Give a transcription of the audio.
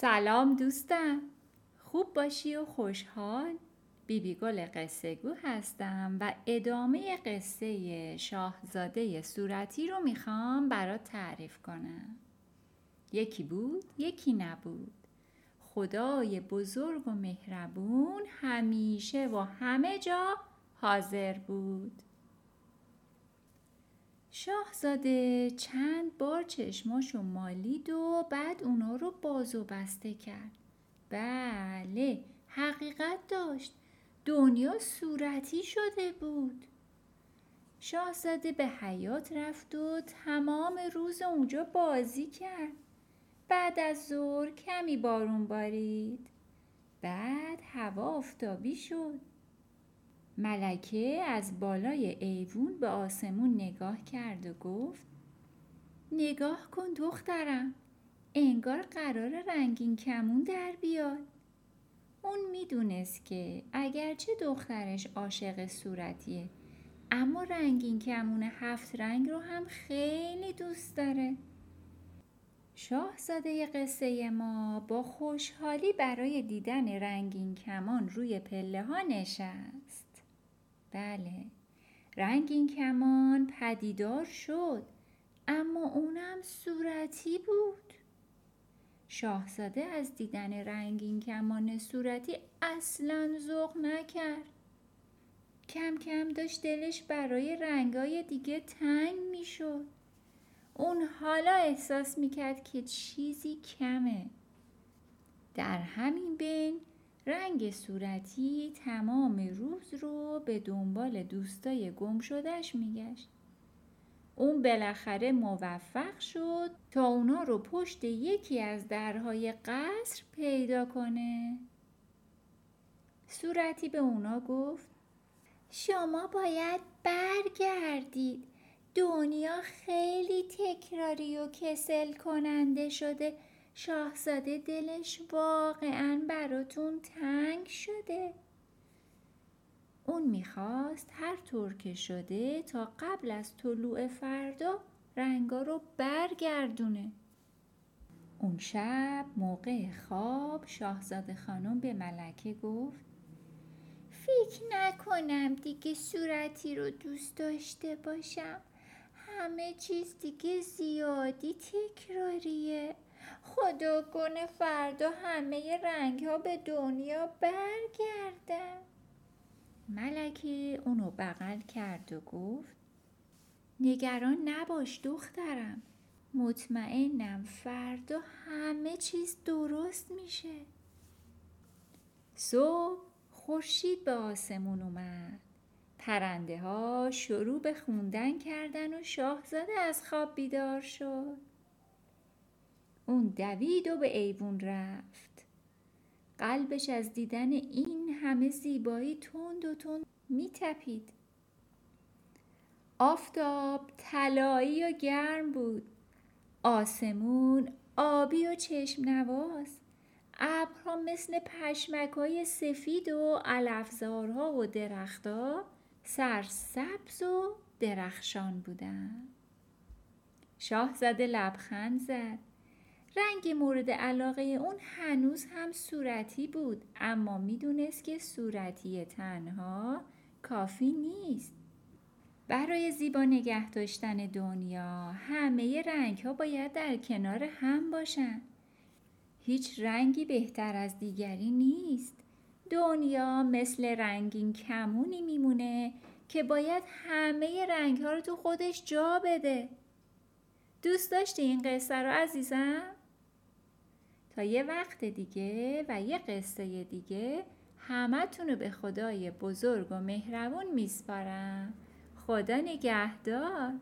سلام دوستم. خوب باشی و خوشحال. بیبی گل قصه گو هستم و ادامه قصه شاهزاده صورتی رو می‌خوام برات تعریف کنم. یکی بود یکی نبود. خدای بزرگ و مهربون همیشه و همه جا حاضر بود. شاهزاده چند بار چشماشو مالید و بعد اونا رو باز و بسته کرد. بله حقیقت داشت. دنیا صورتی شده بود. شاهزاده به حیات رفت و تمام روز اونجا بازی کرد. بعد از ظهر کمی بارون بارید. بعد هوا آفتابی شد. ملکه از بالای ایوون به آسمون نگاه کرد و گفت نگاه کن دخترم انگار قرار رنگین کمون در بیاد. اون می‌دونست که اگرچه دخترش عاشق صورتیه اما رنگین کمون هفت رنگ رو هم خیلی دوست داره. شاهزاده قصه ما با خوشحالی برای دیدن رنگین کمان روی پله ها نشست. بله. رنگین کمان پدیدار شد اما اونم صورتی بود. شاهزاده از دیدن رنگین کمان صورتی اصلا ذوق نکرد. کم کم داشت دلش برای رنگای دیگه تنگ می‌شد. اون حالا احساس می‌کرد که چیزی کمه. در همین بین رنگ صورتی تمام روز رو به دنبال دوستای گم شدهش میگشت. اون بالاخره موفق شد تا اونا رو پشت یکی از درهای قصر پیدا کنه. صورتی به اونا گفت شما باید برگردید. دنیا خیلی تکراری و کسل کننده شده شاهزاده دلش واقعا براتون تنگ شده. اون می‌خواست هر طور که شده تا قبل از طلوع فردا رنگا رو برگردونه. اون شب موقع خواب شاهزاده خانم به ملکه گفت فکر نکنم دیگه صورتی رو دوست داشته باشم. همه چیز دیگه زیادی تکراریه. خدا کنه فردا همه رنگ ها به دنیا برگردن. ملکه اونو بغل کرد و گفت نگران نباش دخترم مطمئنم فردا همه چیز درست میشه. صبح خورشید به آسمون اومد. پرنده ها شروع به خوندن کردن و شاهزاده از خواب بیدار شد. اون دوید و به ایوون رفت. قلبش از دیدن این همه زیبایی تند و تند میتپید. آفتاب طلایی و گرم بود. آسمون آبی و چشم نواز. ابرها مثل پشمک های سفید و علفزارها و درختها سرسبز و درخشان بودند شاهزاده لبخند زد. رنگ مورد علاقه اون هنوز هم صورتی بود اما می‌دونست که صورتی تنها کافی نیست. برای زیبا نگه داشتن دنیا همه رنگ ها باید در کنار هم باشن. هیچ رنگی بهتر از دیگری نیست. دنیا مثل رنگین کمونی میمونه که باید همه رنگ ها رو تو خودش جا بده. دوست داشتی این قصه رو عزیزم؟ تا یه وقت دیگه و یه قصه دیگه همه رو به خدای بزرگ و مهربون میسپارم. خدا نگهدار.